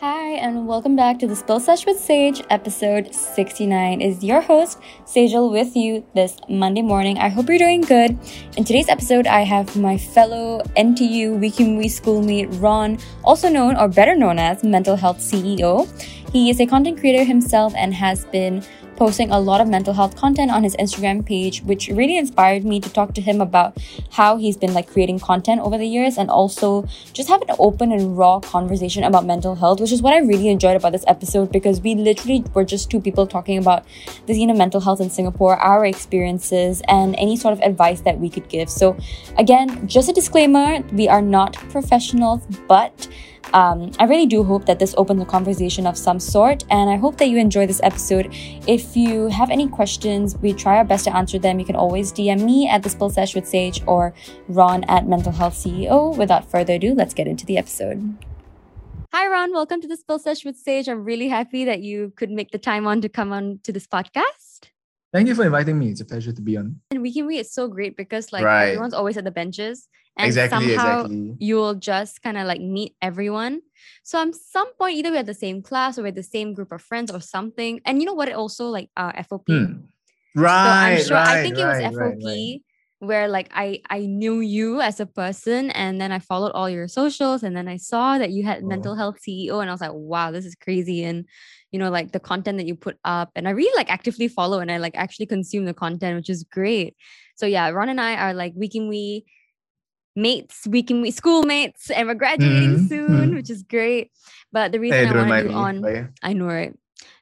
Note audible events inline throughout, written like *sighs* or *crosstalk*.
Hi, and welcome back to the Spill Sesh with Sej, episode 69. Is your host, Sejal, with you this Monday morning. I hope you're doing good. In today's episode, I have my fellow NTU Wee Kim Wee schoolmate, Ron, also known or better known as Mental Health CEO. He is a content creator himself and has been posting a lot of mental health content on his Instagram page, which really inspired me to talk to him about how he's been like creating content over the years and also just have an open and raw conversation about mental health, which is what I really enjoyed about this episode because we literally were just two people talking about the scene of mental health in Singapore, our experiences, and any sort of advice that we could give. So, again, just a disclaimer we are not professionals, but um, I really do hope that this opens a conversation of some sort, and I hope that you enjoy this episode. If you have any questions, we try our best to answer them. You can always DM me at the Spill Sesh with Sej or Ron at Mental Health CEO. Without further ado, let's get into the episode. Hi, Ron. Welcome to the Spill Sesh with Sej. I'm really happy that you could make the time on to come on to this podcast. Thank you for inviting me. It's a pleasure to be on. And Wee Kim Wee It's so great because like right. everyone's always at the benches and exactly, somehow exactly. you'll just kind of like meet everyone. So at some point, either we're at the same class or we're the same group of friends or something. And you know what? It also like uh, FOP. Hmm. Right. So I'm sure right, I think right, it was FOP. Right, where like I I knew you as a person and then I followed all your socials and then I saw that you had oh. mental health CEO and I was like wow this is crazy and you know like the content that you put up and I really like actively follow and I like actually consume the content which is great so yeah Ron and I are like Wee Kim Wee mates, we can be schoolmates, and we're graduating mm-hmm. soon, mm-hmm. which is great. But the reason hey, I wanted you on, I know right.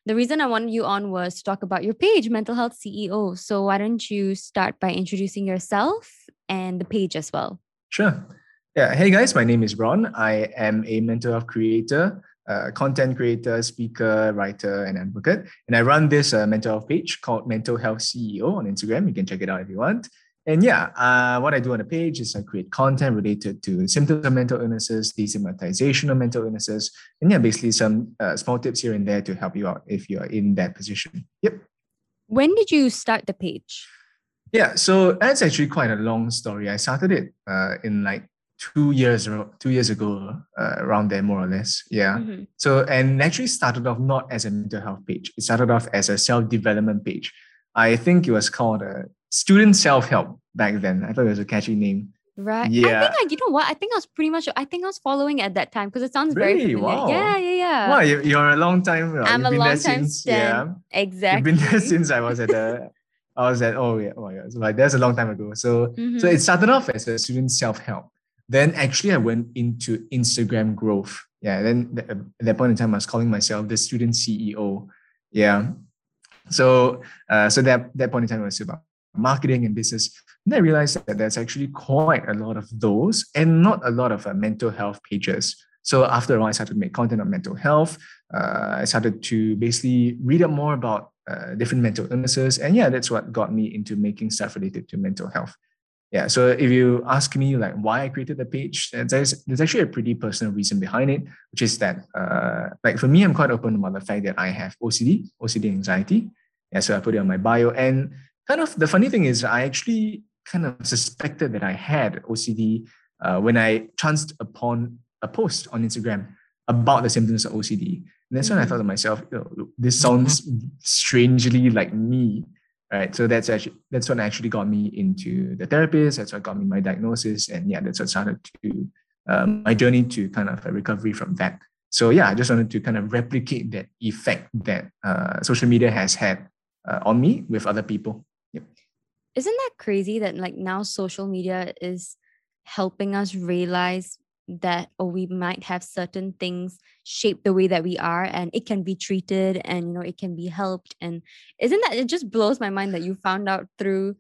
The reason I wanted you on was to talk about your page, Mental Health CEO. So why don't you start by introducing yourself and the page as well? Sure. Yeah. Hey guys, my name is Ron. I am a mental health creator, uh, content creator, speaker, writer, and advocate. And I run this uh, mental health page called Mental Health CEO on Instagram. You can check it out if you want. And yeah, uh, what I do on the page is I create content related to symptoms of mental illnesses, destigmatization of mental illnesses, and yeah, basically some uh, small tips here and there to help you out if you are in that position. Yep. When did you start the page? Yeah, so that's actually quite a long story. I started it uh, in like two years two years ago, uh, around there more or less. Yeah. Mm-hmm. So and actually started off not as a mental health page. It started off as a self development page. I think it was called a student self help back then. I thought it was a catchy name. Right. Yeah. I think I, you know what? I think I was pretty much, I think I was following at that time because it sounds really? very familiar. Wow. Yeah, yeah, yeah. Wow, you, you're a long time. Uh, I'm a long time since, Yeah. Exactly. You've been there *laughs* since I was at the, I was at, oh yeah, oh my God. So like that's a long time ago. So, mm-hmm. so it started off as a student self help. Then actually I went into Instagram growth. Yeah. Then th- at that point in time, I was calling myself the student CEO. Yeah. So, uh, so that that point in time was about marketing and business. And I realized that there's actually quite a lot of those and not a lot of uh, mental health pages. So after a while, I started to make content on mental health. Uh, I started to basically read up more about uh, different mental illnesses. And yeah, that's what got me into making stuff related to mental health. Yeah, so if you ask me like why I created the page, there's, there's actually a pretty personal reason behind it, which is that uh, like for me, I'm quite open about the fact that I have OCD, OCD anxiety. Yeah, so I put it on my bio. And kind of the funny thing is, I actually kind of suspected that I had OCD uh, when I chanced upon a post on Instagram about the symptoms of OCD. And that's when I mm-hmm. thought to myself, this sounds strangely like me, right? So that's actually that's what actually got me into the therapist. That's what got me my diagnosis, and yeah, that's what started to um, my journey to kind of a recovery from that. So yeah, I just wanted to kind of replicate that effect that uh, social media has had uh, on me with other people. Isn't that crazy that like now social media is helping us realize that or we might have certain things shaped the way that we are and it can be treated and you know it can be helped? And isn't that it just blows my mind that you found out through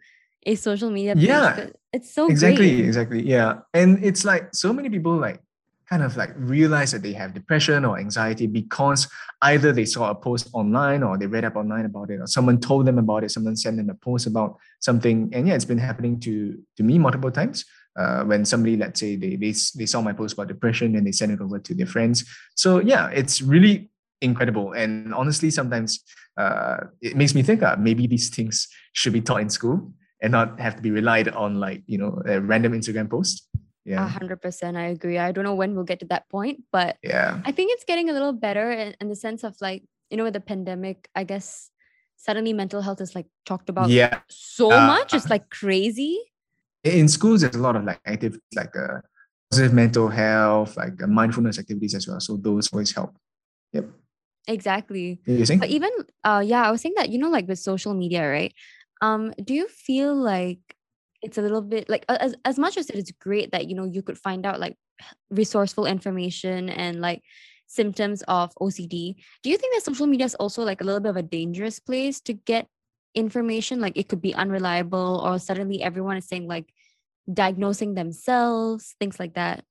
a social media page yeah it's so exactly great. exactly yeah. And it's like so many people like kind of like realize that they have depression or anxiety because either they saw a post online or they read up online about it or someone told them about it someone sent them a post about something. And yeah it's been happening to to me multiple times uh, when somebody let's say they, they they saw my post about depression and they sent it over to their friends. So yeah it's really incredible. And honestly sometimes uh, it makes me think uh, maybe these things should be taught in school and not have to be relied on like you know a random instagram post Yeah. hundred percent. I agree. I don't know when we'll get to that point, but Yeah. I think it's getting a little better in, in the sense of like, you know, with the pandemic, I guess suddenly mental health is like talked about Yeah. so Uh, much. It's like crazy. In schools, there's a lot of like activities like uh, positive mental health, like uh, mindfulness activities as well. So those always help. Yep. Exactly. You saying? But even uh yeah, I was saying that, you know, like with social media, right? Um, do you feel like it's a little bit like as as much as it is great that you know you could find out like *sighs* resourceful information and like symptoms of OCD, do you think that social media is also like a little bit of a dangerous place to get information? Like it could be unreliable or suddenly everyone is saying like diagnosing themselves, things like that.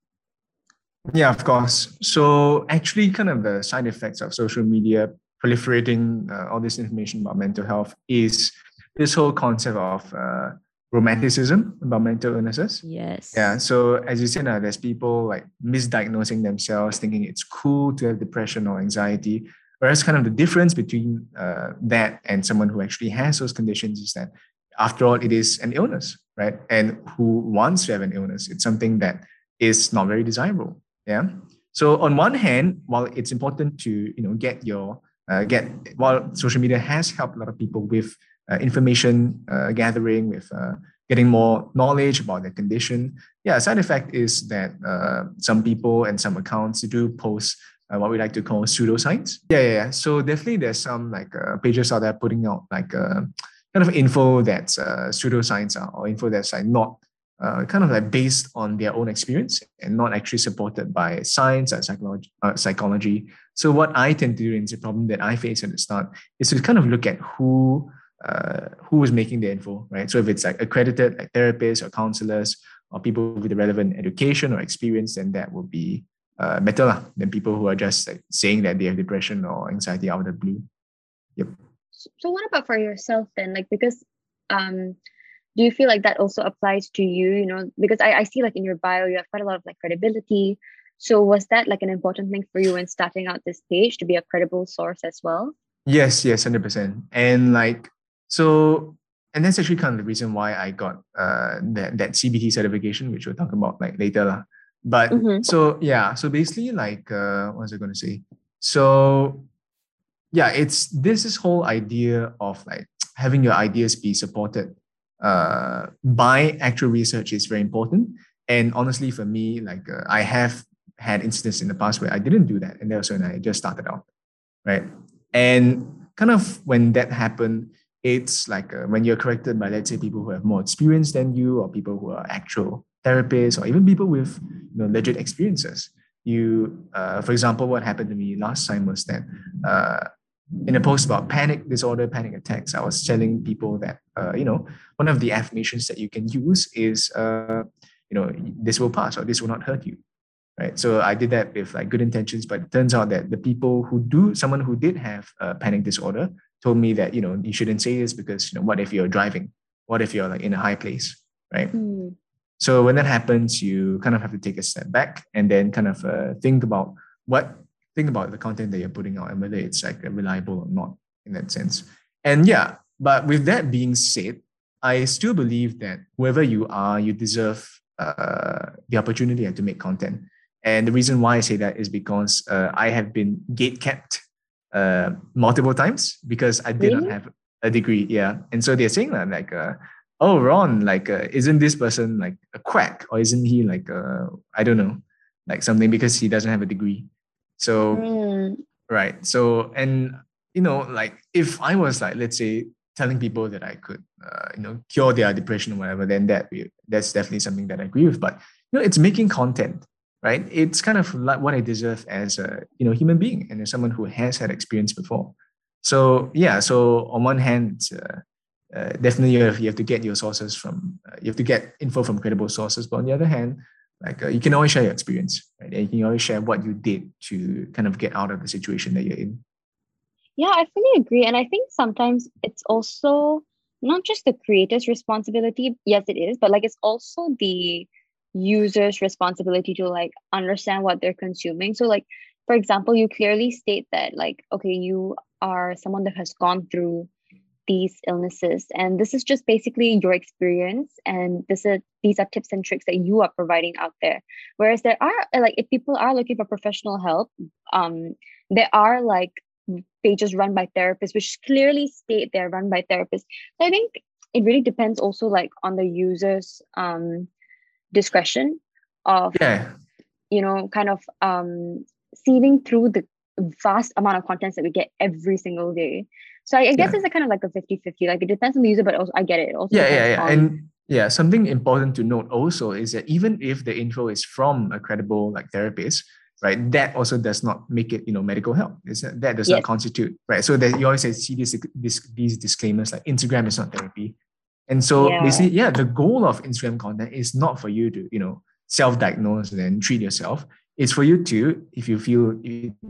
Yeah, of course. So actually, kind of the side effects of social media proliferating uh, all this information about mental health is this whole concept of uh, romanticism about mental illnesses. Yes. Yeah. So as you said, uh, there's people like misdiagnosing themselves, thinking it's cool to have depression or anxiety. Whereas, kind of the difference between uh, that and someone who actually has those conditions is that, after all, it is an illness, right? And who wants to have an illness? It's something that is not very desirable. Yeah. So on one hand, while it's important to you know get your uh, get while social media has helped a lot of people with information uh, gathering, with uh, getting more knowledge about their condition. Yeah, side effect is that uh, some people and some accounts do post uh, what we like to call pseudoscience. Yeah, yeah, yeah. So definitely there's some like uh, pages out there putting out like uh, kind of info that's uh, pseudoscience uh, or info that's like not uh, kind of like based on their own experience and not actually supported by science or psychology. Uh, psychology. So what I tend to do, and it's a problem that I face at the start, is to kind of look at who uh, who is making the info, right? So if it's like accredited like therapists or counselors or people with the relevant education or experience, then that would be uh, better lah, than people who are just like saying that they have depression or anxiety out of the blue. Yep. So so what about for yourself then? Like because um do you feel like that also applies to you? You know, because I, I see like in your bio you have quite a lot of like credibility. So was that like an important thing for you when starting out this page to be a credible source as well? Yes, yes, hundred percent. And like so, and that's actually kind of the reason why I got uh that that CBT certification, which we'll talk about like later lah. But Mhm. so yeah, so basically like uh, what was I going to say? So yeah, it's this is whole idea of like *tsk* having your ideas be supported uh by actual research is very important. And honestly, for me, like uh, I have had instances in the past where I didn't do that, and that was when I just started out, right? And kind of when that happened, it's like uh, when you're corrected by let's say people who have more experience than you, or people who are actual therapists, or even people with you know legit experiences. You, uh, for example, what happened to me last time was that uh, in a post about panic disorder, panic attacks, I was telling people that uh, you know one of the affirmations that you can use is uh, you know this will pass or this will not hurt you right so i did that with like good intentions but it turns out that the people who do someone who did have panic disorder told me that you know you shouldn't say this because you know what if you're driving? What if you're like in a high place right? Hmm. so when that happens you kind of have to take a step back and then kind of uh, think about what think about the content that you're putting out and whether it's like reliable or not in that sense. And yeah but with that being said i still believe that whoever you are you deserve uh, the opportunity to make content. And the reason why I say that is because uh, I have been gate kept uh, multiple times because I did Really? not have a degree. Yeah. And so they're saying that, like, uh, oh, Ron, like, uh, isn't this person like a quack or isn't he like, uh, I don't know, like something because he doesn't have a degree. So, Hmm. right. So, and, you know, like if I was like, let's say, telling people that I could, uh, you know, cure their depression or whatever, then that that's definitely something that I agree with. But, you know, it's making content right? It's kind of like what I deserve as a you know human being and as someone who has had experience before. So yeah, so on one hand, uh, uh, definitely you have, you have to get your sources from uh, you have to get info from credible sources. But on the other hand, like uh, you can always share your experience, right? And you can always share what you did to kind of get out of the situation that you're in. Yeah, I fully agree. And I think sometimes it's also not just the creator's responsibility. Yes, it is, but like it's also the user's responsibility to like understand what they're consuming. So, like, for example, you clearly state that, like, okay, you are someone that has gone through these illnesses, and this is just basically your experience, and this is these are tips and tricks that you are providing out there whereas there are like if people are looking for professional help um there are like pages run by therapists which clearly state they're run by therapists so i think it really depends also like on the user's um discretion of yeah you know kind of um sieving through the vast amount of contents that we get every single day so I, I guess yeah. it's a kind of like a 50-50. Like it depends on the user, but also I get it. also yeah, yeah, yeah. On... And yeah, something important to note also is that even if the info is from a credible like therapist, right, that also does not make it, you know, medical help. It's, that does yes. not constitute, right? So that you always say, see these, these, these disclaimers like Instagram is not therapy. And so yeah. basically, yeah, the goal of Instagram content is not for you to, you know, self-diagnose and then treat yourself. It's for you to, if you feel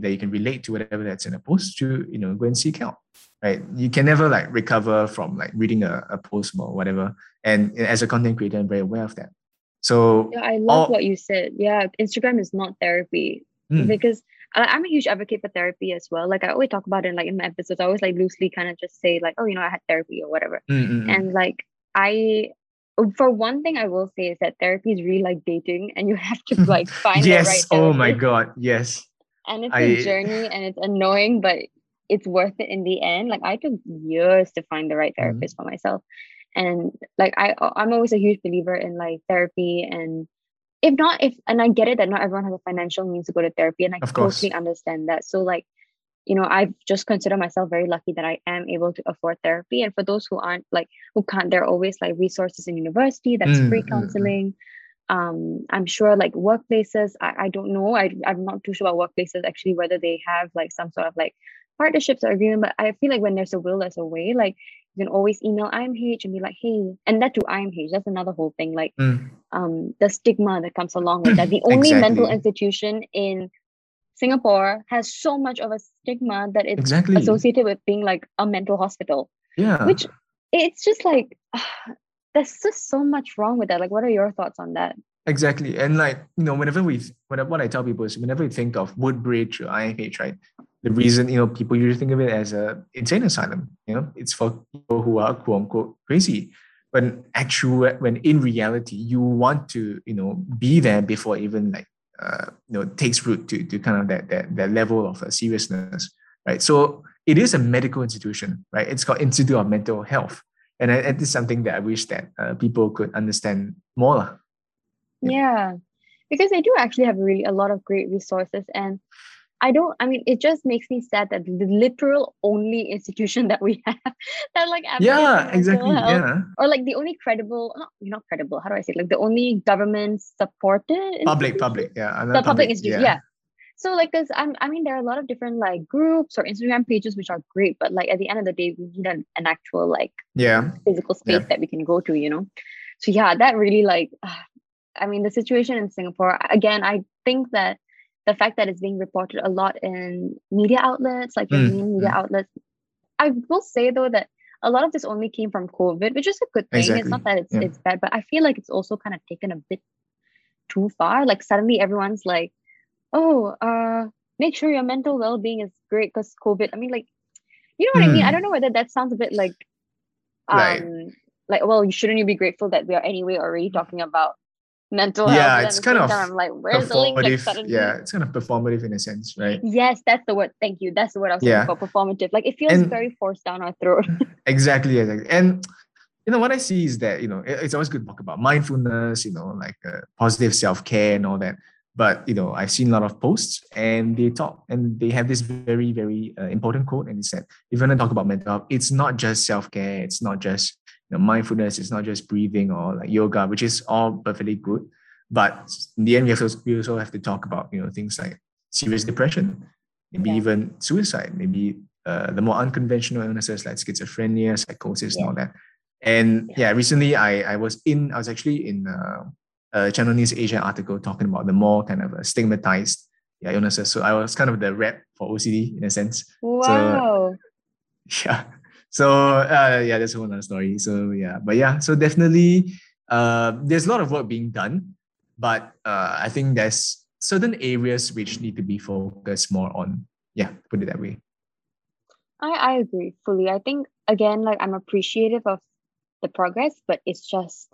that you can relate to whatever that's in a post, to, you know, go and seek help right? You can never like recover from like reading a, a post or whatever. And as a content creator, I'm very aware of that. So yeah, I love all, what you said. Yeah, Instagram is not therapy mm. because I'm a huge advocate for therapy as well. Like I always talk about it like in my episodes. I always like loosely kind of just say like, oh, you know, I had therapy or whatever. Mm-hmm. And like I for one thing I will say is that therapy is really like dating and you have to *laughs* like find yes. the right therapy. Oh my god, yes. *laughs* And it's I, a journey and it's annoying, but it's worth it in the end. Like I took years to find the right mm-hmm. therapist mm-hmm. for myself. And like I I'm always a huge believer in like therapy and if not if and I get it that not everyone has a financial means to go to therapy and I of totally understand that. So like you know I've just considered myself very lucky that I am able to afford therapy and for those who aren't like who can't there are always like resources in university that's mm-hmm. free mm, mm. counseling um i'm sure like workplaces I, I don't know I, i'm not too sure about workplaces actually whether they have like some sort of like partnerships or agreement, but I feel like when there's a will, there's a way. Like you can always email IMH and be like, hey, and that to IMH, that's another whole thing. Like mm. um the stigma that comes along with that. The only exactly. mental institution in Singapore has so much of a stigma that it's exactly. associated with being like a mental hospital. Yeah. Which it's just like uh, *sighs* there's just so much wrong with that. Like, what are your thoughts on that? Exactly. And like, you know, whenever we, whenever, what I tell people is whenever we think of Woodbridge or IMH, right? The reason, you know, people usually think of it as a insane asylum, you know, it's for people who are quote unquote crazy. When actual, when in reality, you want to, you know, be there before even like, uh, you know, takes root to, to kind of that, that, that level of uh, seriousness, right? So it is a medical institution, right? It's called Institute of Mental Health. And it is something that I wish that uh, people could understand more yeah because they do actually have really a lot of great resources and I don't, I mean, it just makes me sad that the literal only institution that we *laughs* have that like yeah, exactly, health, yeah, or like the only credible, not not credible. How do I say? It? Like the only government supported public, public, yeah, the public, public institution, yeah. yeah. So like, cause I'm, I mean, there are a lot of different like groups or Instagram pages which are great, but like at the end of the day, we need an, an actual like yeah physical space yeah. that we can go to, you know. So yeah, that really like *sighs* I mean, the situation in Singapore, again, I think that the fact that it's being reported a lot in media outlets, like mm. main media mm. outlets, I will say though that a lot of this only came from COVID, which is a good thing. Exactly. It's not that it's yeah. it's bad, but I feel like it's also kind of taken a bit too far. Like suddenly everyone's like, oh, uh, make sure your mental well-being is great because COVID. I mean, like, you know what mm. I mean? I mm. don't know whether that sounds a bit like um right. like, well, shouldn't you be grateful that we are anyway already talking about mental health. Yeah, it's kind of I'm like, where's the link? Like, yeah, it's kind of performative in a sense, right? Yes, that's the word. Thank you. That's the word I was yeah. looking for. Performative. Like it feels and very forced down our throat. *laughs* exactly, exactly. And you know what I see is that you know it, it's always good to talk about mindfulness, you know, like uh, positive self care and all that. But you know, I've seen a lot of posts, and they talk, and they have this very, very uh, important quote, and it said, "If you want to talk about mental health, it's not just self care. It's not just know, mindfulness is not just breathing or like yoga, which is all perfectly good. But in the end, we also, we also have to talk about, you know, things like serious depression, maybe yeah. even suicide, maybe uh, the more unconventional illnesses like schizophrenia, psychosis, yeah. and all that. And yeah. yeah, recently I, I was in, I was actually in uh, a Channel News Asia article talking about the more kind of stigmatized yeah, illnesses. So I was kind of the rep for OCD in a sense. Wow. So, *laughs* yeah. So uh, yeah, that's a whole other story. So yeah, but yeah, so definitely uh, there's a lot of work being done, but uh, I think there's certain areas which need to be focused more on. Yeah, put it that way. I, I agree fully. I think again, like I'm appreciative of the progress, but it's just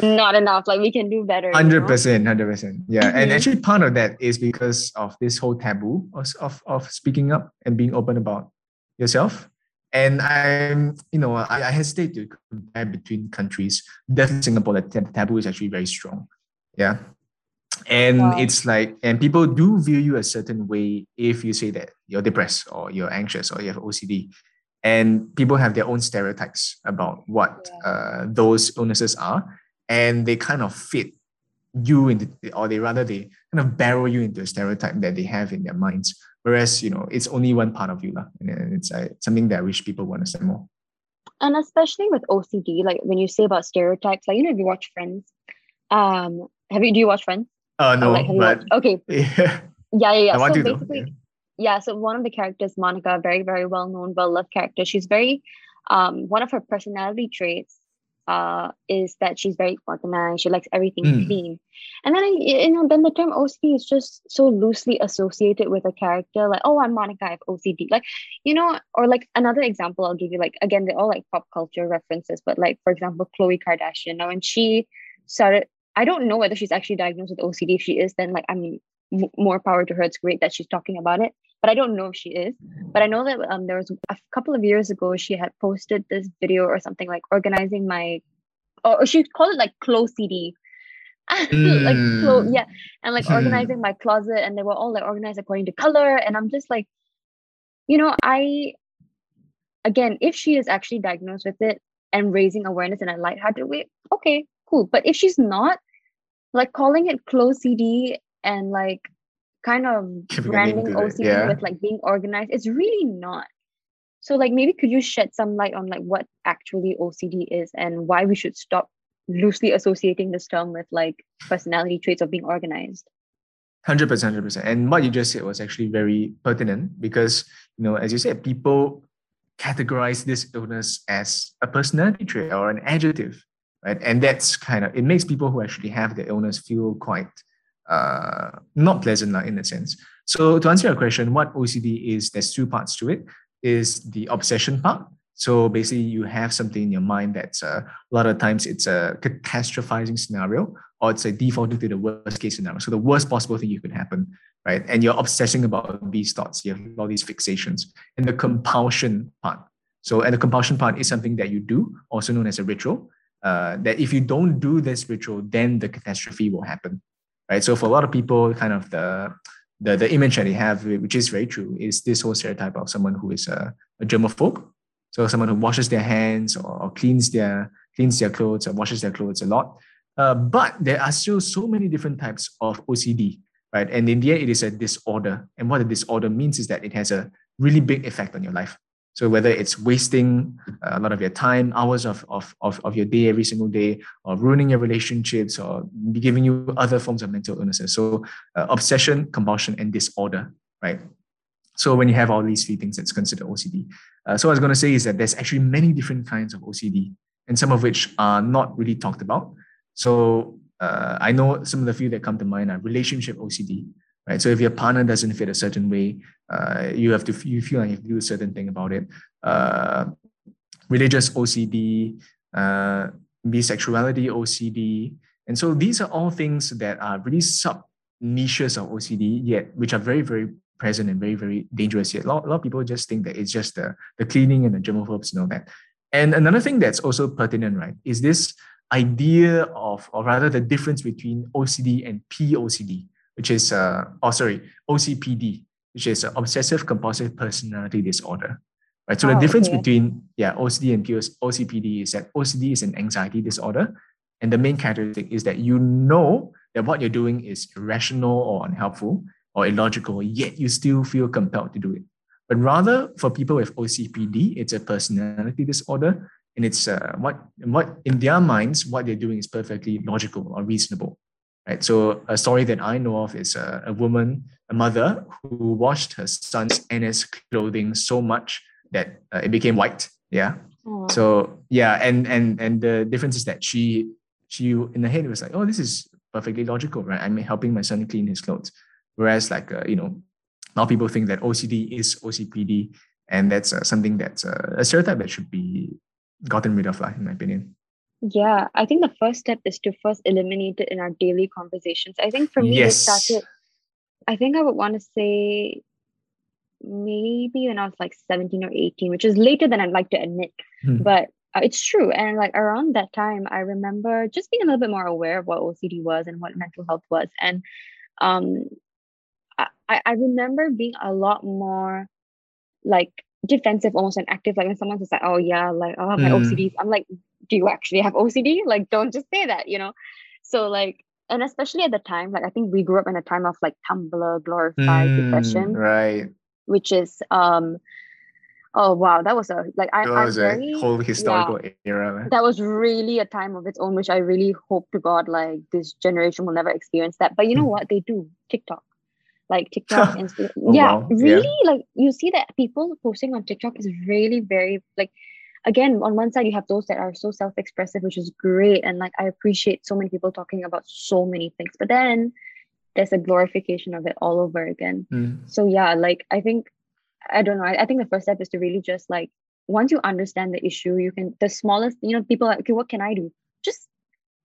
not enough. Like we can do better. Hundred percent, hundred percent. Yeah, mm-hmm. and actually, part of that is because of this whole taboo of, of of speaking up and being open about yourself. And I'm, you know, I, I hesitate to compare between countries. Definitely, Singapore, the taboo is actually very strong. Yeah, and wow. it's like, and people do view you a certain way if you say that you're depressed or you're anxious or you have OCD. And people have their own stereotypes about what yeah. uh, those illnesses are. And they kind of fit you into, or they rather, they kind of barrel you into a stereotype that they have in their minds. Whereas, you know, it's only one part of you. La, and it's uh, something that I wish people would understand more. And especially with OCD, like when you say about stereotypes, like, you know, if you watch Friends, um, have you, do you watch Friends? Uh, no, like, but okay. *laughs* Yeah. Yeah, yeah, yeah. so basically, yeah. yeah. So one of the characters, Monica, very, very well known, well loved character. She's very, um, one of her personality traits, uh, is that she's very organized. She likes everything mm. clean, and then you know, then the term OCD is just so loosely associated with a character. Like, oh, I'm Monica, I have OCD. Like, you know, or like another example, I'll give you. Like, again, they're all like pop culture references, but like for example, Khloe Kardashian. Now, when she started I don't know whether she's actually diagnosed with OCD. If she is, then like I mean, m- more power to her. It's great that she's talking about it. But I don't know if she is. But I know that um, there was a couple of years ago she had posted this video or something like organizing my, or she called it like close CD. Mm. *laughs* like clo- hmm. yeah and like mm. organizing my closet and they were all like organized according to color and i'm just like you know i again if she is actually diagnosed with it and raising awareness in a lighthearted way okay cool but if she's not like calling it close CD and like kind of branding OCD yeah. with like being organized, it's really not. So like maybe could you shed some light on like what actually OCD is and why we should stop loosely associating this term with like personality traits of being organized? 100% 100% and what you just said was actually very pertinent because you know as you said people categorize this illness as a personality trait or an adjective right? And that's kind of it makes people who actually have the illness feel quite uh, not pleasant in a sense. So to answer your question, what OCD is, there's two parts to it. Is the obsession part. So basically, you have something in your mind that's uh, a lot of times it's a catastrophizing scenario, or it's a defaulting to the worst case scenario. So the worst possible thing you could happen, right? And you're obsessing about these thoughts. You have all these fixations. And the compulsion part. So, and the compulsion part is something that you do, also known as a ritual uh, that if you don't do this ritual, then the catastrophe will happen, right? So for a lot of people, kind of the the, the image that they have, which is very true, is this whole stereotype of someone who is a, a germaphobe. So someone who washes their hands or, or cleans their cleans their clothes or washes their clothes a lot. Uh, but there are still so many different types of OCD, right? And in the end, it is a disorder. And what a disorder means is that it has a really big effect on your life. So whether it's wasting uh, a lot of your time, hours of, of, of, of your day every single day, or ruining your relationships, or giving you other forms of mental illnesses. So uh, obsession, compulsion, and disorder, right? So when you have all these three things, it's considered OCD. Uh, so what I was going to say is that there's actually many different kinds of OCD, and some of which are not really talked about. So uh, I know some of the few that come to mind are relationship OCD, right? So if your partner doesn't fit a certain way, uh, you have to you feel like you have to do a certain thing about it. Uh, religious OCD, uh, bisexuality OCD, and so these are all things that are really sub niches of OCD, yet which are very very present and very very dangerous. Yet a lot, a lot of people just think that it's just the the cleaning and the germophobes and all that. And another thing that's also pertinent, right, is this idea of, or rather the difference between OCD and POCD which is, uh, oh, sorry, OCPD, which is obsessive compulsive personality disorder. Right. So oh, the difference okay. between yeah OCD and OCPD is that OCD is an anxiety disorder, and the main characteristic is that you know that what you're doing is irrational or unhelpful or illogical, yet you still feel compelled to do it. But rather, for people with OCPD, it's a personality disorder, and it's uh, what what in their minds what they're doing is perfectly logical or reasonable. Right? So a story that I know of is a, a woman, a mother who washed her son's NS clothing so much that uh, it became white. Yeah. Aww. So yeah, and and and the difference is that she she in the head was like, oh, this is perfectly logical, right? I'm helping my son clean his clothes. Whereas like uh, you know, of people think that OCD is OCPD, and that's uh, something that's uh, a stereotype that should be gotten rid of, like, in my opinion. Yeah, I think the first step is to first eliminate it in our daily conversations. I think for me, yes. it started, I think I would want to say maybe when I was like 17 or 18, which is later than I'd like to admit. Hmm. But uh, it's true. And like around that time, I remember just being a little bit more aware of what OCD was and what mental health was. And um, I, I remember being a lot more like defensive almost and active like when someone's just like oh yeah like oh my mm. OCD i'm like do you actually have OCD like don't just say that you know so like and especially at the time like I think we grew up in a time of like Tumblr glorified mm, depression right which is um oh wow that was a like I, it was I very, a whole historical yeah, era that was really a time of its own which I really hope to God like this generation will never experience that but you know hmm. what they do TikTok like *laughs* TikTok, and oh, yeah, wow. really, yeah. like you see that people posting on TikTok is really very like. Again, on one side, you have those that are so self-expressive, which is great, and like I appreciate so many people talking about so many things. But then there's a glorification of it all over again. Mm. So yeah, like I think I don't know. I, I think the first step is to really just like once you understand the issue, you can the smallest, you know, people like, okay, what can I do? Just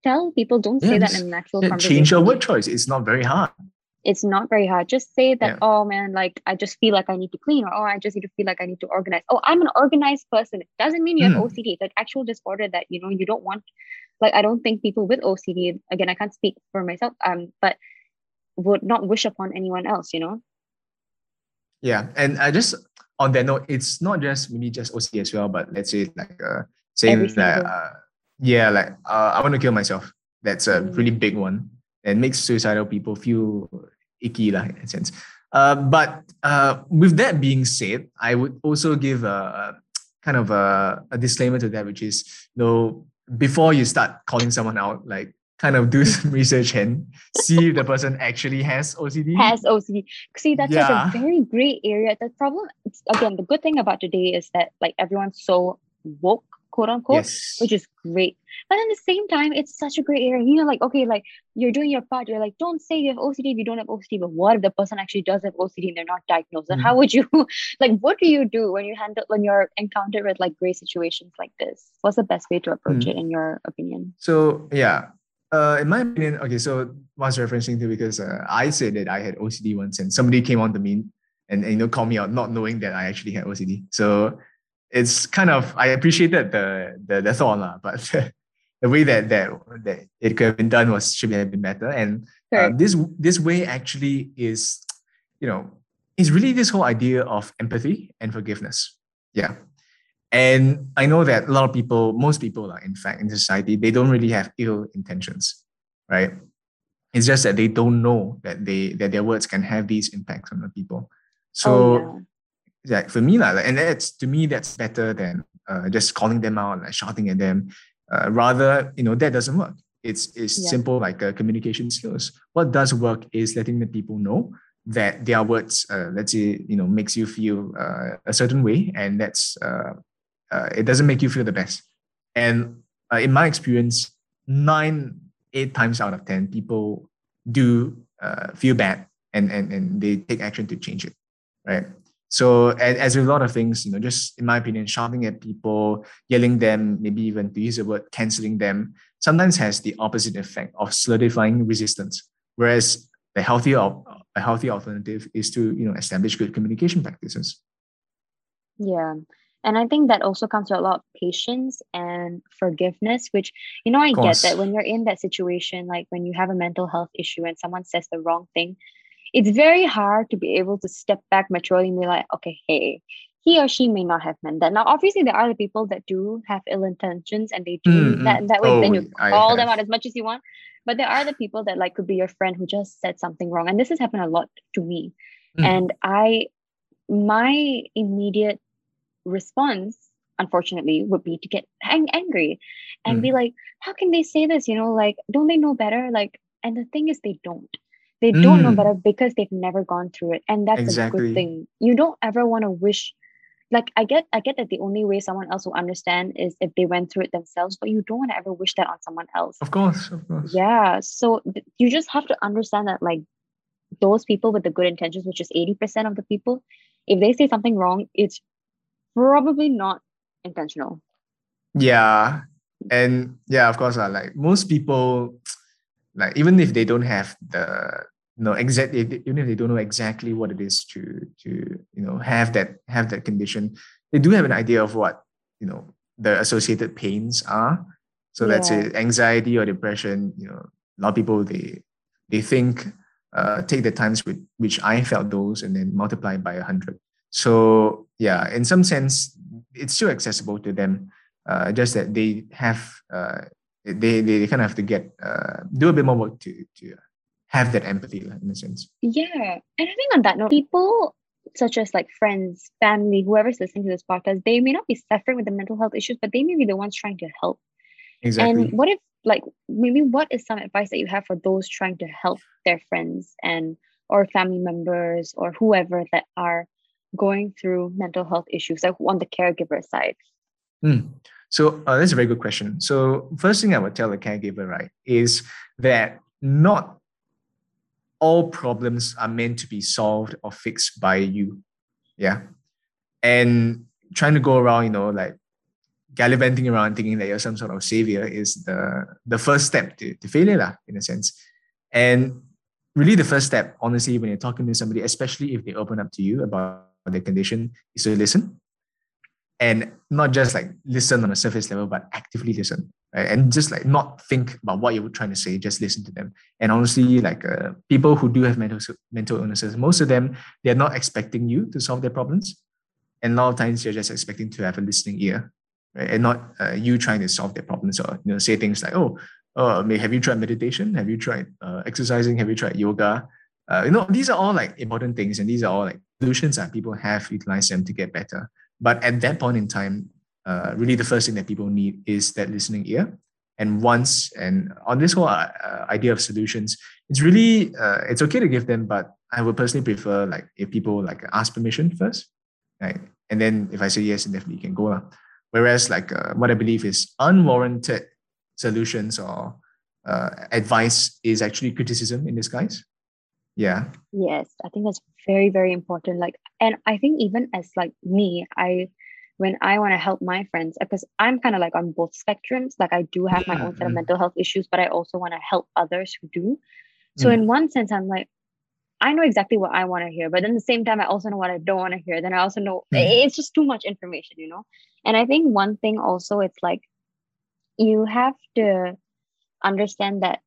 tell people, don't say that in a natural yeah, conversation. Change your word choice. It's not very hard it's not very hard. Just say that, yeah. oh man, like I just feel like I need to clean, or oh, I just need to feel like I need to organize. Oh, I'm an organized person. It doesn't mean you have mm. OCD. It's like actual disorder that you know you don't want. Like I don't think people with OCD, again, I can't speak for myself, um, but would not wish upon anyone else, you know. Yeah, and I just on that note, it's not just maybe just OCD as well, but let's say like uh, saying that uh, yeah, like uh, I want to kill myself. That's a mm. really big one and makes suicidal people feel icky lah, in a sense. Uh, but uh, with that being said, I would also give a, a kind of a, a, disclaimer to that, which is, you know, before you start calling someone out, like kind of do *laughs* some research and see if the person actually has OCD. Has OCD. See, that's yeah. like a very gray area. The problem, again, the good thing about today is that like everyone's so woke quote unquote, yes. which is great. But at the same time, it's such a great area. You know, like, okay, like you're doing your part. You're like, don't say you have OCD if you don't have OCD. But what if the person actually does have OCD and they're not diagnosed? And mm. how would you, *laughs* like, what do you do when you handle, when you're encountered with like gray situations like this? What's the best way to approach mm. it in your opinion? So, yeah. Uh, in my opinion, okay, so was referencing to because uh, I said that I had OCD once and somebody came on to me and, and you know called me out not knowing that I actually had OCD. So it's kind of I appreciated the the, the thought, lah, but *laughs* the way that, that that it could have been done was should have been better. And uh, this this way actually is, you know, is really this whole idea of empathy and forgiveness. Yeah. And I know that a lot of people, most people are in fact in society, they don't really have ill intentions, right? It's just that they don't know that they that their words can have these impacts on the people. So oh, yeah like for me like, and that's to me that's better than uh, just calling them out like shouting at them. Uh, rather you know that doesn't work. It's it's yeah. simple like uh, communication skills. What does work is letting the people know that their words uh, let's say you know makes you feel uh, a certain way and that's uh, uh, it doesn't make you feel the best. And uh, in my experience nine eight times out of ten people do uh, feel bad and, and and they take action to change it right so as, as with a lot of things, you know, just in my opinion, shouting at people, yelling them, maybe even to use the word canceling them, sometimes has the opposite effect of solidifying resistance. Whereas the healthy a healthy alternative is to you know establish good communication practices. Yeah. And I think that also comes with a lot of patience and forgiveness, which, you know, I get that when you're in that situation, like when you have a mental health issue and someone says the wrong thing, it's very hard to be able to step back maturely and be like, okay, hey, he or she may not have meant that. Now, obviously, there are the people that do have ill intentions and they do mm-hmm. that. That way, oh, then you call them out as much as you want. But there are the people that like could be your friend who just said something wrong, and this has happened a lot to me. Mm. And I, my immediate response, unfortunately, would be to get ang- angry and mm. be like, "How can they say this? You know, like, don't they know better? Like." And the thing is, they don't they don't know better because they've never gone through it and that's exactly. a good thing. You don't ever want to wish like i get i get that the only way someone else will understand is if they went through it themselves but you don't want to ever wish that on someone else. Of course of course. Yeah so th- you just have to understand that like those people with the good intentions which is 80% of the people if they say something wrong it's probably not intentional. Yeah and yeah, of course, uh, like most people, like even if they don't have the know exactly even if they don't know exactly what it is to to you know have that have that condition, they do have an idea of what you know the associated pains are. So yeah. let's say anxiety or depression. You know, a lot of people they they think uh, take the times with which I felt those and then multiply by a hundred. So yeah, in some sense, it's still accessible to them. Uh, just that they have uh, they, they kind of have to get uh, do a bit more work to to have that empathy in a sense. Yeah, and I think on that note, people such as like friends, family, whoever's listening to this podcast, they may not be suffering with the mental health issues, but they may be the ones trying to help. Exactly. And what if like maybe what is some advice that you have for those trying to help their friends and or family members or whoever that are going through mental health issues like on the caregiver side mm. so uh, that's a very good question so first thing i would tell the caregiver right is that not all problems are meant to be solved or fixed by you. Yeah. And trying to go around you know like gallivanting around thinking that you're some sort of savior is the the first step to, to failure lah, in a sense. And really the first step honestly when you're talking to somebody especially if they open up to you about their condition is to listen and not just like listen on a surface level but actively listen right? and just like not think about what you're trying to say just listen to them. And honestly like uh, people who do have mental mental illnesses most of them they're not expecting you to solve their problems. And a lot of times you're just expecting to have a listening ear right? and not uh, you trying to solve their problems or you know say things like oh uh, have you tried meditation? Have you tried uh, exercising? Have you tried yoga? Uh, you know these are all like important things and these are all like solutions that people have utilized them to get better but at that point in time uh, really the first thing that people need is that listening ear and once and on this whole uh, idea of solutions it's really uh, it's okay to give them but i would personally prefer like if people like ask permission first right and then if i say yes then definitely you can go. Whereas, like uh, what I believe is unwarranted solutions or uh, advice is actually criticism in disguise. Yeah. Yes, I think that's very very important. Like, and I think even as like me, I when I want to help my friends, because I'm kind of like on both spectrums. Like, I do have my own set of mental health issues, but I also want to help others who do. So, mm. in one sense, I'm like, I know exactly what I want to hear, but then the same time, I also know what I don't want to hear. Then I also know mm. it's just too much information, you know? And I think one thing also, it's like you have to understand that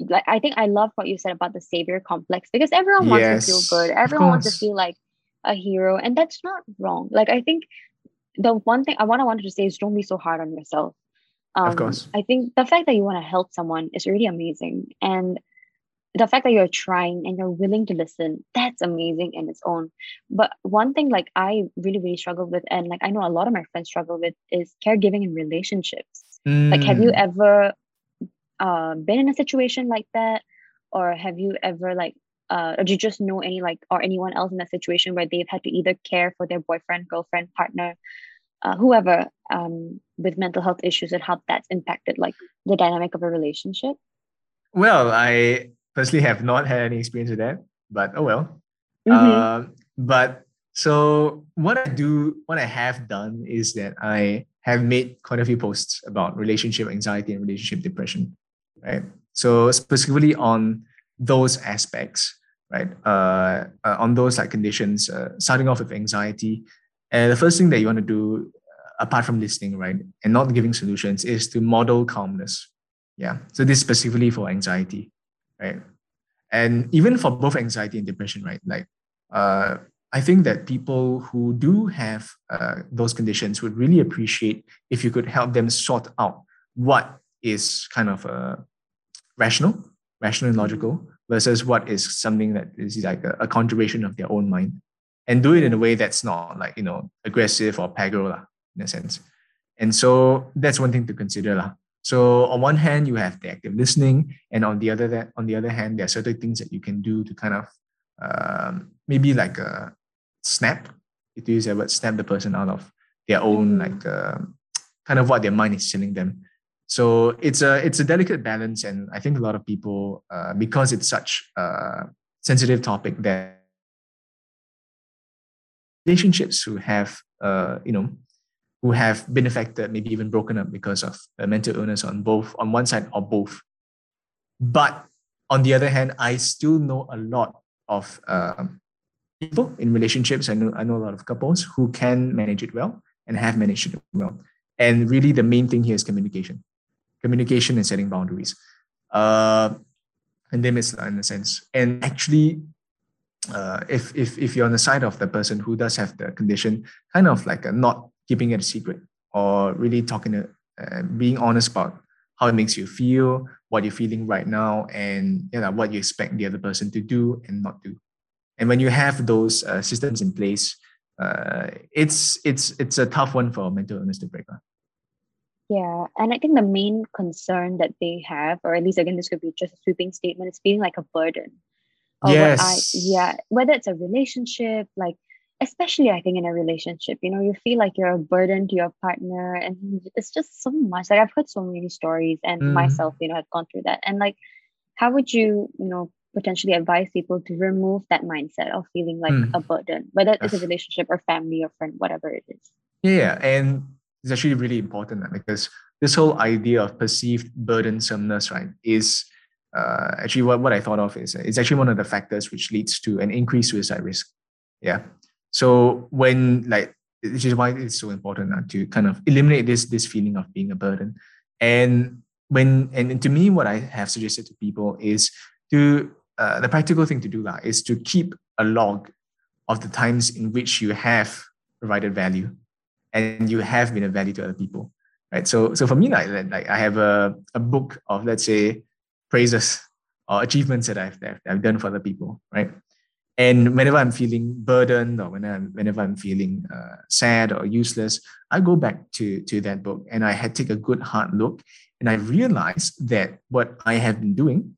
like I think I love what you said about the savior complex because everyone wants yes, to feel good. Everyone wants to feel like a hero. And that's not wrong. Like I think the one thing I want to wanted to say is don't be so hard on yourself. Um, of course. I think the fact that you want to help someone is really amazing. And the fact that you're trying and you're willing to listen that's amazing in its own but one thing like i really really struggle with and like i know a lot of my friends struggle with is caregiving in relationships mm. like have you mm. ever uh, been in a situation like that or have you ever like uh, or do you just know any like or anyone else in that situation where they've had to either care for their boyfriend girlfriend partner uh, whoever um, with mental health issues and how that's impacted like the dynamic of a relationship well i personally have not had any experience with that, but oh well. Mm-hmm. Uh, but so what I do, what I have done is that I have made quite a few posts about relationship anxiety and relationship depression, right? So specifically on those aspects, right? Uh, uh, on those like conditions, uh, starting off with anxiety, and the first thing that you want to do, uh, apart from listening, right, and not giving solutions, is to model calmness. Yeah. So this specifically for anxiety right? And even for both anxiety and depression, right? Like, uh, I think that people who do have uh, those conditions would really appreciate if you could help them sort out what is kind of uh, rational, rational and logical, versus what is something that is like a, a conjuration of their own mind, and do it in a way that's not like you know aggressive or pagro in a sense. And so that's one thing to consider lah. So on one hand, you have the active listening, and on the other that on the other hand, there are certain things that you can do to kind of um, maybe like a snap. If you use that word, snap the person out of their own mm. like uh, kind of what their mind is telling them. So it's a it's a delicate balance, and I think a lot of people uh, because it's such a sensitive topic that relationships who have uh, you know who have been affected, maybe even broken up because of mental illness on both on one side or both. But on the other hand, I still know a lot of um, people in relationships. I know I know a lot of couples who can manage it well and have managed it well. And really, the main thing here is communication, communication and setting boundaries, uh, and limits in a sense. And actually, uh, if if if you're on the side of the person who does have the condition, kind of like not keeping it a secret or really talking to uh, being honest about how it makes you feel, what you're feeling right now, and you know, what you expect the other person to do and not do. And when you have those uh, systems in place, uh, it's it's it's a tough one for mental illness to break. Yeah, and I think the main concern that they have, or at least again, this could be just a sweeping statement, is feeling like a burden. yes. I, yeah, whether it's a relationship, like especially I think in a relationship, you know, you feel like you're a burden to your partner, and it's just so much. Like I've heard so many stories, and mm. myself, you know, I've gone through that. And like, how would you, you know, potentially advise people to remove that mindset of feeling like mm. a burden, whether it's a relationship or family or friend, whatever it is? Yeah, and it's actually really important because this whole idea of perceived burdensomeness, right, is uh, actually what, what I thought of is it's actually one of the factors which leads to an increased suicide risk. Yeah. So when like which is why it's so important uh, to kind of eliminate this this feeling of being a burden. And when and to me, what I have suggested to people is to uh, the practical thing to do that is to keep a log of the times in which you have provided value and you have been a value to other people right? So so for me like, like i have a, a book of let's say praises or achievements that i've that i've done for other people right? And whenever I'm feeling burdened or whenever I'm, whenever I'm feeling uh, sad or useless, I go back to, to that book and I had take a good hard look and I realized that what I have been doing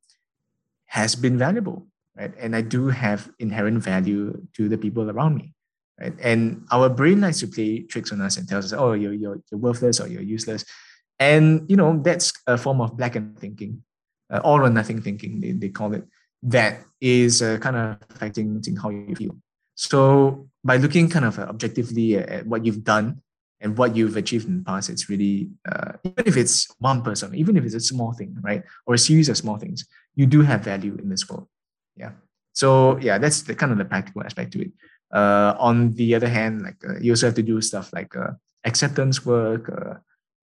has been valuable, right? And I do have inherent value to the people around me, right? And our brain likes to play tricks on us and tells us, oh, you're, you're, you're worthless or you're useless. And, you know, that's a form of black and thinking, uh, all or nothing thinking, they, they call it that is uh, kind of affecting how you feel. So by looking kind of uh, objectively at what you've done and what you've achieved in the past, it's really uh, even if it's one person, even if it's a small thing, right, or a series of small things, you do have value in this world. Yeah. So yeah, that's the kind of the practical aspect to it. Uh, on the other hand, like uh, you also have to do stuff like uh, acceptance work, uh,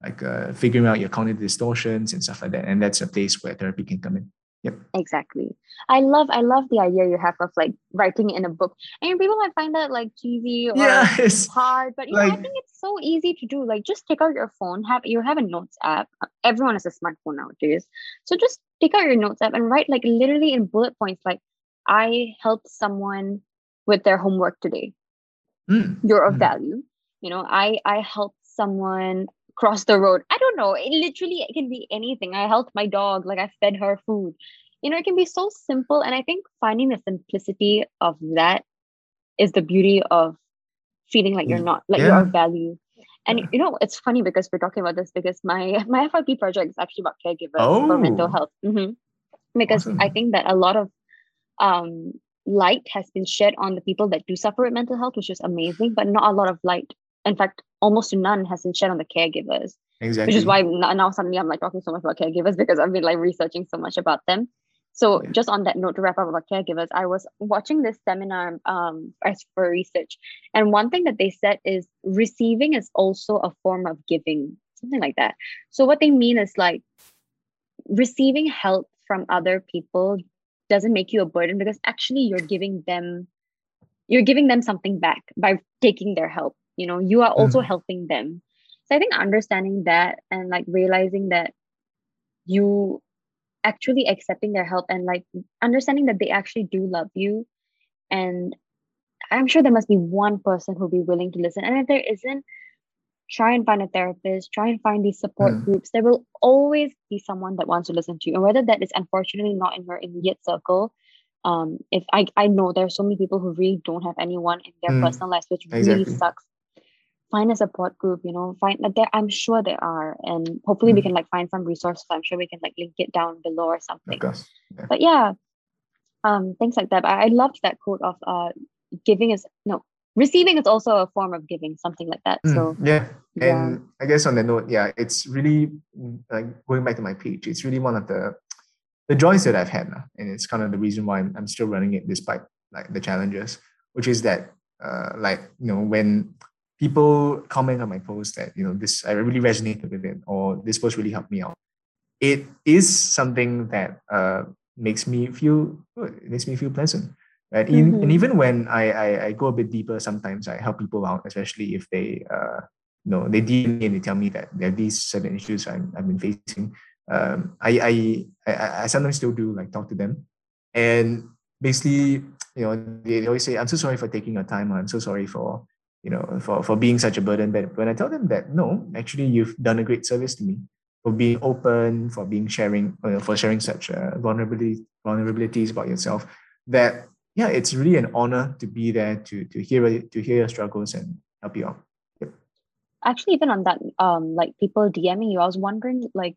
like uh, figuring out your cognitive distortions and stuff like that. And that's a place where therapy can come in. Yep. Exactly. I love I love the idea you have of like writing in a book. And people might find that like cheesy or yes. hard, but you like, know, I think it's so easy to do. Like just take out your phone, have you have a notes app. Everyone has a smartphone nowadays. So just take out your notes app and write like literally in bullet points like I helped someone with their homework today. Mm. You're of mm. value. You know, I I helped someone cross the road. I don't know. It literally it can be anything. I helped my dog, like I fed her food. You know, it can be so simple. And I think finding the simplicity of that is the beauty of feeling like you're mm, not like yeah. you're of value. And you know, it's funny because we're talking about this because my *laughs* my FYP project is actually about caregivers oh. for mental health. Mm-hmm. Because awesome. I think that a lot of um light has been shed on the people that do suffer with mental health, which is amazing, but not a lot of light in fact, almost none has been shed on the caregivers. Exactly. Which is why now suddenly I'm like talking so much about caregivers *laughs* because I've been like researching so much about them. So yeah. just on that note to wrap up about caregivers, I was watching this seminar um, as for research, and one thing that they said is receiving is also a form of giving, something like that. So what they mean is like receiving help from other people doesn't make you a burden because actually you're giving them you're giving them something back by taking their help you know you are also mm. helping them. So i think understanding that and like realizing that you actually accepting their help and like understanding that they actually do love you. And i'm sure there must be one person who'll be willing to listen. And if there isn't try and find a therapist try and find these support mm. groups there will always be someone that wants to listen to you and whether that is unfortunately not in your immediate circle um if i i know there are so many people who really don't have anyone in their mm. personal lives which exactly. really sucks find a support group you know find that there i'm sure there are and hopefully mm-hmm. we can like find some resources i'm sure we can like link it down below or something yeah. but yeah um things like that I, I loved that quote of uh giving is no receiving is also a form of giving, something like that. Mm, so yeah. yeah. And I guess on the note, yeah, it's really like going back to my page, it's really one of the the joys that I've had. And it's kind of the reason why I'm, I'm still running it despite like the challenges, which is that uh, like, you know, when people comment on my post that, you know, this, I really resonated with it or this post really helped me out. It is something that uh, makes me feel good. It makes me feel pleasant. Right. Mm-hmm. And even when I, I, I go a bit deeper, sometimes I help people out, especially if they uh, you know they DM me and they tell me that there are these certain issues I'm, I've been facing. Um, I, I I I sometimes still do like talk to them, and basically you know they always say I'm so sorry for taking your time. I'm so sorry for you know for for being such a burden. But when I tell them that no, actually you've done a great service to me for being open, for being sharing, uh, for sharing such uh, vulnerability vulnerabilities about yourself. That yeah, it's really an honor to be there to to hear to hear your struggles and help you out. Yep. Actually, even on that, um, like people DMing you, I was wondering like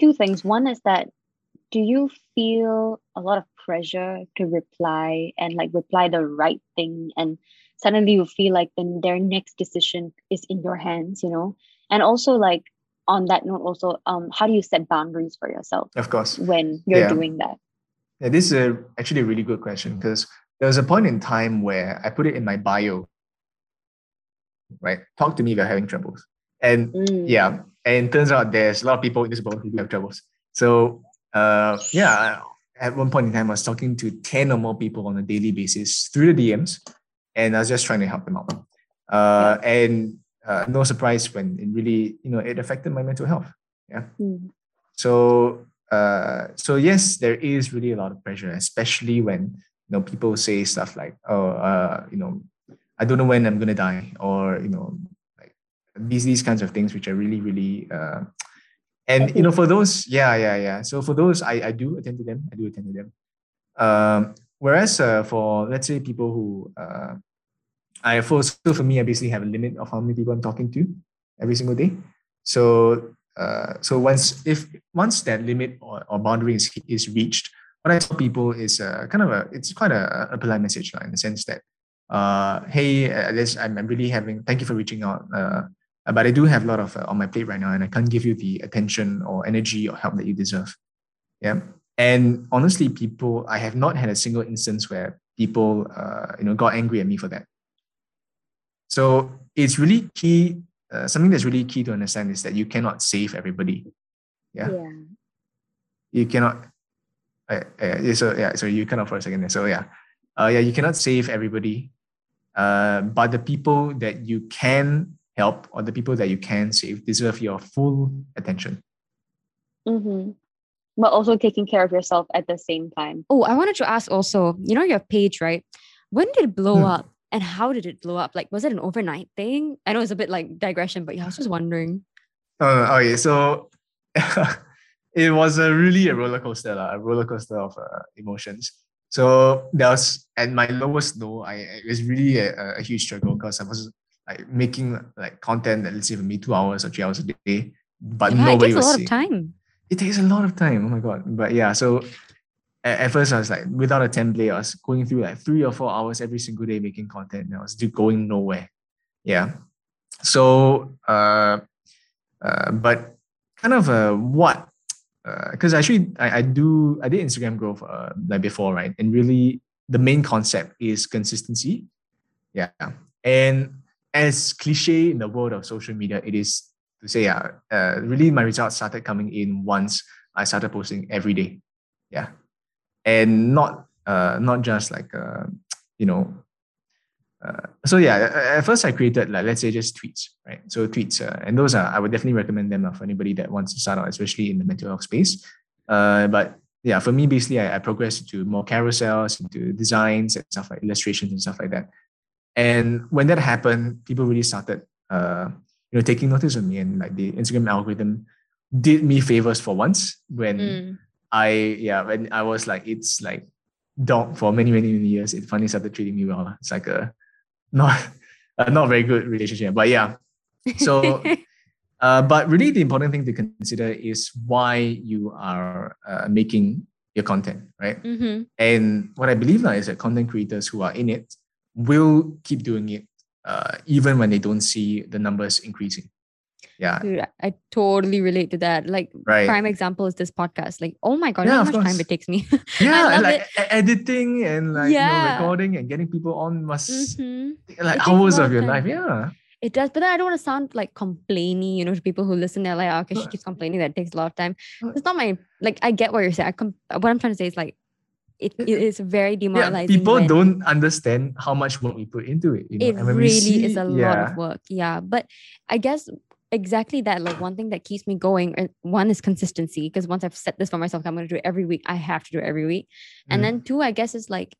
two things. One is that do you feel a lot of pressure to reply and like reply the right thing and suddenly you feel like then their next decision is in your hands you know and also like on that note also um how do you set boundaries for yourself of course when you're yeah. doing that yeah, this is a, actually a really good question because there was a point in time where I put it in my bio, right? Talk to me if you're having troubles. And mm. yeah, and turns out there's a lot of people in this world who have troubles. So uh, yeah, at one point in time, I was talking to 10 or more people on a daily basis through the DMs, and I was just trying to help them out. Uh, and uh, no surprise when it really, you know, it affected my mental health. Yeah. Mm. So uh, so yes, there is really a lot of pressure, especially when you know people say stuff like, "Oh, uh, you know, I don't know when I'm gonna die," or you know, like these these kinds of things, which are really really. Uh, and you know, for those, yeah, yeah, yeah. So for those, I I do attend to them. I do attend to them. Um, whereas uh, for let's say people who uh, I for so for me, I basically have a limit of how many people I'm talking to every single day. So uh, so once if once that limit or, or boundary is, is reached, what I tell people is uh, kind of a it's quite a, a polite message in the sense that uh, hey, this, I'm, I'm really having thank you for reaching out. Uh, but I do have a lot of uh, on my plate right now, and I can't give you the attention or energy or help that you deserve. Yeah, and honestly, people, I have not had a single instance where people, uh, you know, got angry at me for that. So it's really key uh, something that's really key to understand is that you cannot save everybody. Yeah. yeah. You cannot. Uh, uh, so yeah, so you cannot for a second. there. So yeah, uh, yeah, you cannot save everybody. Uh, but the people that you can help or the people that you can save deserve your full attention. Mm-hmm. But also taking care of yourself at the same time. Oh, I wanted to ask also, you know, your page, right? When did it blow hmm. up? And how did it blow up? Like, was it an overnight thing? I know it's a bit like digression, but yeah, I was just wondering. Uh, okay, so *laughs* it was a really a roller coaster, a roller coaster of uh, emotions. So there was at my lowest low, I it was really a, a huge struggle because I was like making like content that let's say for me two hours or three hours a day, but yeah, nobody it takes was a lot seeing. of time. It takes a lot of time. Oh my god! But yeah, so at, at first I was like without a template, I was going through like three or four hours every single day making content. And I was just going nowhere. Yeah. So uh, uh but kind of uh what because uh, actually I, I do I did Instagram growth uh, like before, right? And really the main concept is consistency. Yeah. And as cliche in the world of social media, it is to say, yeah, uh, really my results started coming in once I started posting every day. Yeah and not uh, not just like uh, you know uh, so yeah at first i created like let's say just tweets right? So tweets uh, and those are i would definitely recommend them for anybody that wants to start out especially in the mental health space. Uh, but yeah for me basically I, I progressed to more carousels into designs and stuff like illustrations and stuff like that. And when that happened people really started uh, you know taking notice of me and like the instagram algorithm did me favors for once when mm. I yeah, when I was like it's like dog for many many many years, it finally started treating me well. It's like a not *laughs* a not very good relationship, but yeah. So, *laughs* uh, but really the important thing to consider is why you are uh, making your content, right? Mm-hmm. And what I believe now is that content creators who are in it will keep doing it uh, even when they don't see the numbers increasing. Yeah. Dude, I totally relate to that. Like Right. prime example is this podcast. Like, oh my god, Yeah, how much time it takes me. *laughs* Yeah, and like e- editing and like you know, recording and getting people on must Mhm. like It hours of your time. life. Yeah. It does, but then I don't want to sound like complaining, you know, to people who listen. They're like, "Oh, okay, she keeps complaining that it takes a lot of time. It's not my like. I get what you're saying. I com- what I'm trying to say is like, it, It- it is very Yeah, demoralizing. people when don't understand how much work we put into it. You know? It and when we really is see- a lot of work. Yeah, but I guess exactly that. Like one thing that keeps me going. uh, One is consistency because once I've set this for myself, I'm going to do it every week. I have to do it every week. And Mm. then two, I guess, is like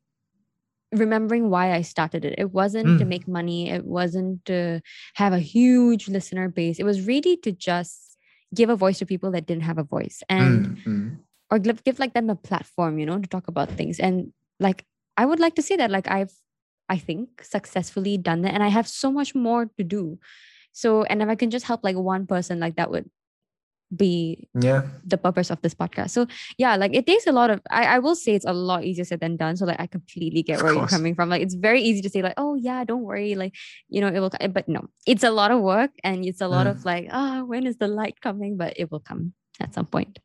remembering why I started it. It wasn't to Mm. make money. It wasn't to have a huge listener base. It was really to just give a voice to people that didn't have a voice and Mm, mm. or give, give like them a platform, you know, to talk about things. And like I would like to say that like I've I think successfully done that and I have so much more to do. So and if I can just help like one person, like that would be yeah. the purpose of this podcast. So yeah, like it takes a lot of I, I will say it's a lot easier said than done. So like I completely get Of where course. you're coming from. Like it's very easy to say like, oh yeah, don't worry, like you know it will. But no, it's a lot of work and it's a lot Mm. of like, ah, when is the light coming? But it will come at some point.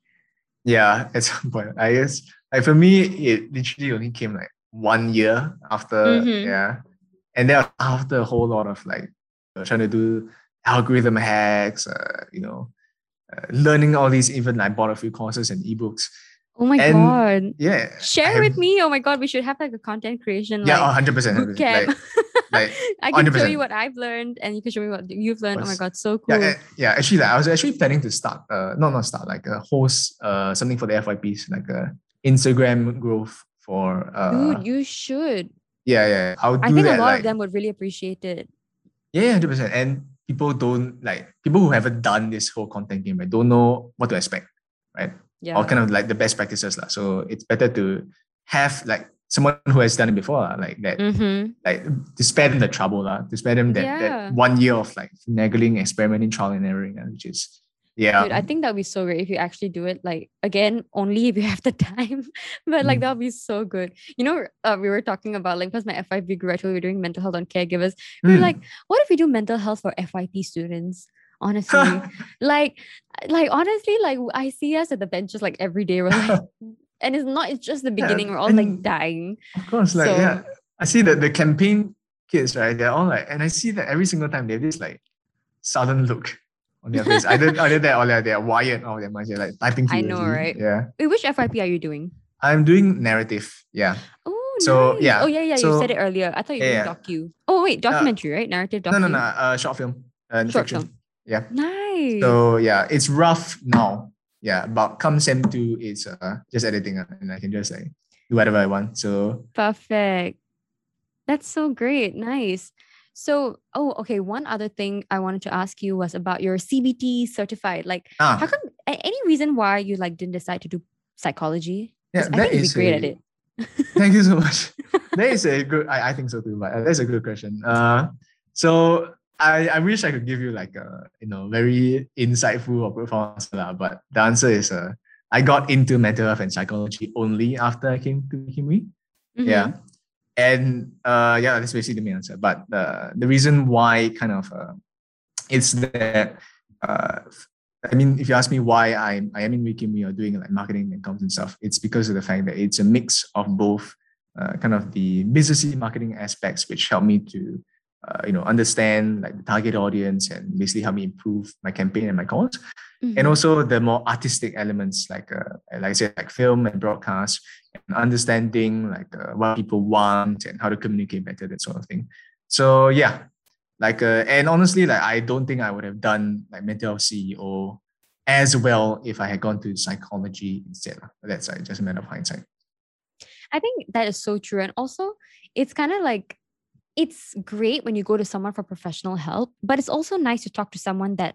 Yeah, at some point. I guess like for me, it literally only came like one year after, Mhm. yeah. And then after a whole lot of like trying to do algorithm hacks, uh, you know, uh, learning all these, even like bought a few courses and ebooks. Oh my And god. Yeah. Share I with me. Oh my god, we should have like a content creation Yeah, like 100%. boot 100%. Like, like *laughs* I can show 100%. you what I've learned and you can show me what you've learned. Oh my god, so cool. yeah, yeah. Actually, like I was actually planning to start, uh, not not start, like a host, uh, something for the FYPs, like a Instagram growth for, uh, Dude, you should. yeah, yeah. I'll do I think that. a lot like, of them would really appreciate it. Yeah, hundred percent. And people don't like people who haven't done this whole content game, right? Don't know what to expect, right? Yeah. Or kind of like the best practices, lah. So it's better to have like someone who has done it before, lah, like that, mm-hmm. like to spare them the trouble, lah, to spare them that, Yeah. that one year of like finagling, experimenting, trial and erroring, which is yeah. Dude, I think that would be so great if you actually do it. Like again, only if you have the *laughs* time. but like Mm. that would be so good. You know, uh, we were talking about like because my FYP graduate we are doing mental health on caregivers. We were Mm. like, what if we do mental health for FYP students? Honestly, *laughs* like, like honestly, like I see us at the benches like every day. We're like, *laughs* and it's not. It's just the Yeah, beginning. we're all like dying. of course, like So- yeah. I see that the campaign kids, right? They're all like, and I see that every single time they have this like southern look on their face. either either that or they're, they're wired or they're they're, like typing. I know, right? Yeah. Wait, which FYP are you doing? I'm doing narrative. Yeah. Oh, So, nice. yeah, Oh yeah, yeah. you said it earlier. I thought you were Yeah, doing docu. Oh wait, documentary, right? Narrative docu. No, no, no. Uh, short film. Uh, Short fiction. film. Yeah. Nice. So yeah, it's rough now. Yeah, but come sem two, it's uh, just editing, uh, and I can just like do whatever I want. So Perfect. That's so great. Nice. So, oh, okay. One other thing I wanted to ask you was about your CBT certified. Like, how ah, come? a- Any reason why you like didn't decide to do psychology? yeah, that be great a, at it. *laughs* Thank you so much. *laughs* that is a good. I, I think so too. But that's a good question. Uh, so I I wish I could give you like a you know very insightful or profound answer, but the answer is uh I got into mental health and psychology only after I came to Kim Wee. Mhm. Yeah. And uh yeah, that's basically the main answer. But uh, the reason why kind of uh, it's that uh I mean, if you ask me why I'm I am in Wee Kim Wee or doing like marketing and comms and stuff, it's because of the fact that it's a mix of both uh, kind of the businessy marketing aspects, which help me to uh, you know understand like the target audience and basically help me improve my campaign and my cause and Mhm. also the more artistic elements like uh, like I said like film and broadcast and understanding like uh, what people want and how to communicate better that sort of thing so yeah like uh, and honestly like I don't think I would have done like mental health CEO as well if I had gone to psychology instead. That's like just a matter of hindsight I think that is so true. And also, it's kind of like it's great when you go to someone for professional help, but it's also nice to talk to someone that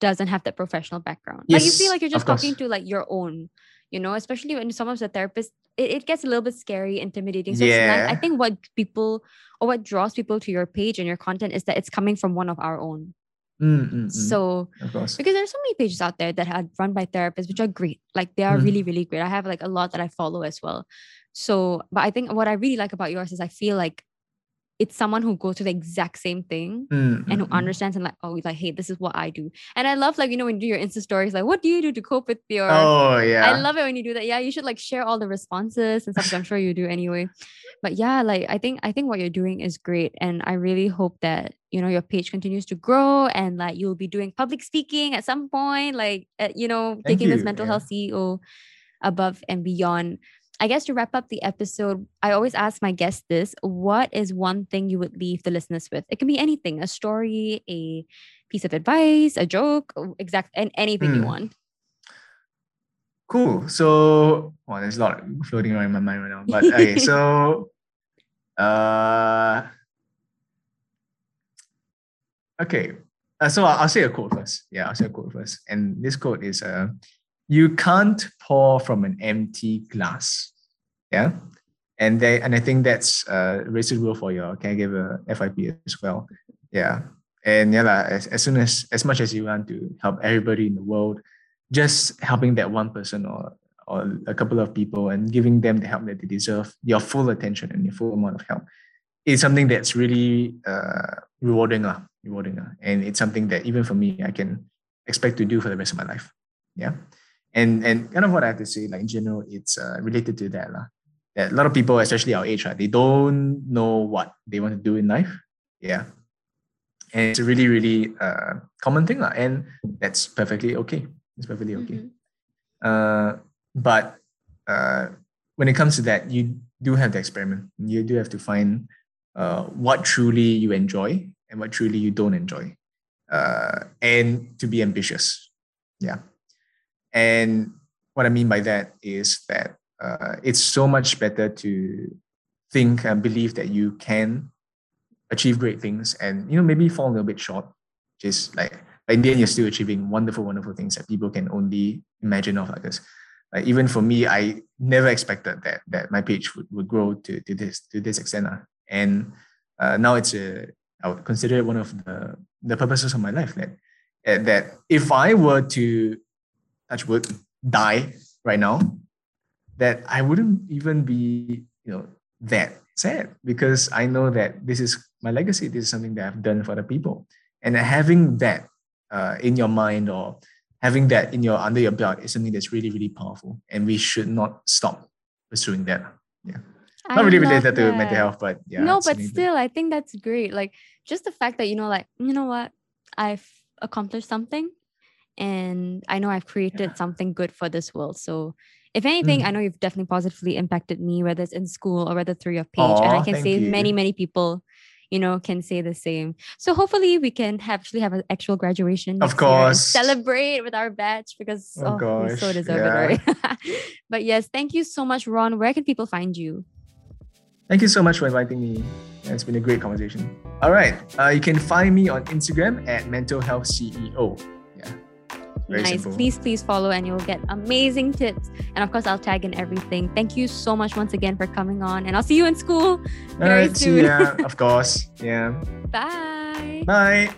doesn't have that professional background. like you feel like you're just talking to like your own, you know, especially when someone's a therapist, it, it gets a little bit scary, intimidating. So it's nice. I think what people or what draws people to your page and your content is that it's coming from one of our own. Mm, mm, mm. So because there's so many pages out there that are run by therapists which are great like they are Mhm. really really great i have like a lot that i follow as well so but i think what i really like about yours is i feel like it's someone who goes through the exact same thing Mm, and who mm, mm. understands and like, oh, like, hey, this is what I do. And I love like, you know, when you do your Insta stories, like, what do you do to cope with your Oh yeah. I love it when you do that. Yeah, you should like share all the responses and stuff I'm sure you do anyway. But yeah, like I think I think what you're doing is great, and I really hope that you know your page continues to grow and like you'll be doing public speaking at some point, like uh, you know Thank taking this mental yeah. health CEO above and beyond. I guess to wrap up the episode, I always ask my guests this: What is one thing you would leave the listeners with? It can be anything, a story, a piece of advice, a joke, exact, and anything you Hmm. want. Cool. So, well, there's a lot floating around in my mind right now. But okay, so, *laughs* uh, okay. Uh, so I'll, I'll say a quote first. Yeah, I'll say a quote first. And this quote is, uh, "You can't pour from an empty glass." Yeah, and they and I think that's uh very suitable for your caregiver FYP as well. Yeah, and yeah, as, as soon as as much as you want to help everybody in the world, just helping that one person or or a couple of people and giving them the help that they deserve, your full attention and your full amount of help, is something that's really uh, rewarding, lah, rewarding, lah. and it's something that even for me, I can expect to do for the rest of my life. Yeah, and and kind of what I have to say, like in general, it's uh, related to that, lah. That a lot of people, especially our age, right, they don't know what they want to do in life. Yeah, and it's a really, really uh, common thing, lah, and that's perfectly okay. It's perfectly okay. Mhm. Uh, but uh, when it comes to that, you do have to experiment. You do have to find uh, what truly you enjoy and what truly you don't enjoy, uh, and to be ambitious. Yeah. And what I mean by that is that uh, it's so much better to think and believe that you can achieve great things and you know maybe fall a little bit short just like in the end you're still achieving wonderful wonderful things that people can only imagine of like this like even for me i never expected that that my page would, would grow to, to this to this extent ah. and uh, now it's a i would consider it one of the the purposes of my life that that if i were to touch wood die right now that i wouldn't even be you know that sad because i know that this is my legacy. This is something that i've done for the people. And having that uh, in your mind or having that in your under your belt is something that's really really powerful. And we should not stop pursuing that. Yeah. I not really related to mental health but yeah no, but still, I think that's great. Like just the fact that you know, like you know what, I've accomplished something, and I know I've created something good for this world. So, if anything, Mm. I know you've definitely positively impacted me, whether it's in school or whether through your page, and I can say you. many, many people, you know, can say the same. So hopefully, we can have, actually have an actual graduation. Of next year and course. celebrate with our batch because Oh, oh, we so deserve yeah. it, right? *laughs* but yes, thank you so much, Ron. Where can people find you? Thank you so much for inviting me. It's been a great conversation. All right. Uh, you can find me on Instagram at mental health CEO. Yeah. Very nice. simple. Please, please follow and you'll get amazing tips. And of course, I'll tag in everything. Thank you so much once again for coming on. And I'll see you in school All very right. soon. See *laughs* ya. of course. Yeah. Bye. Bye.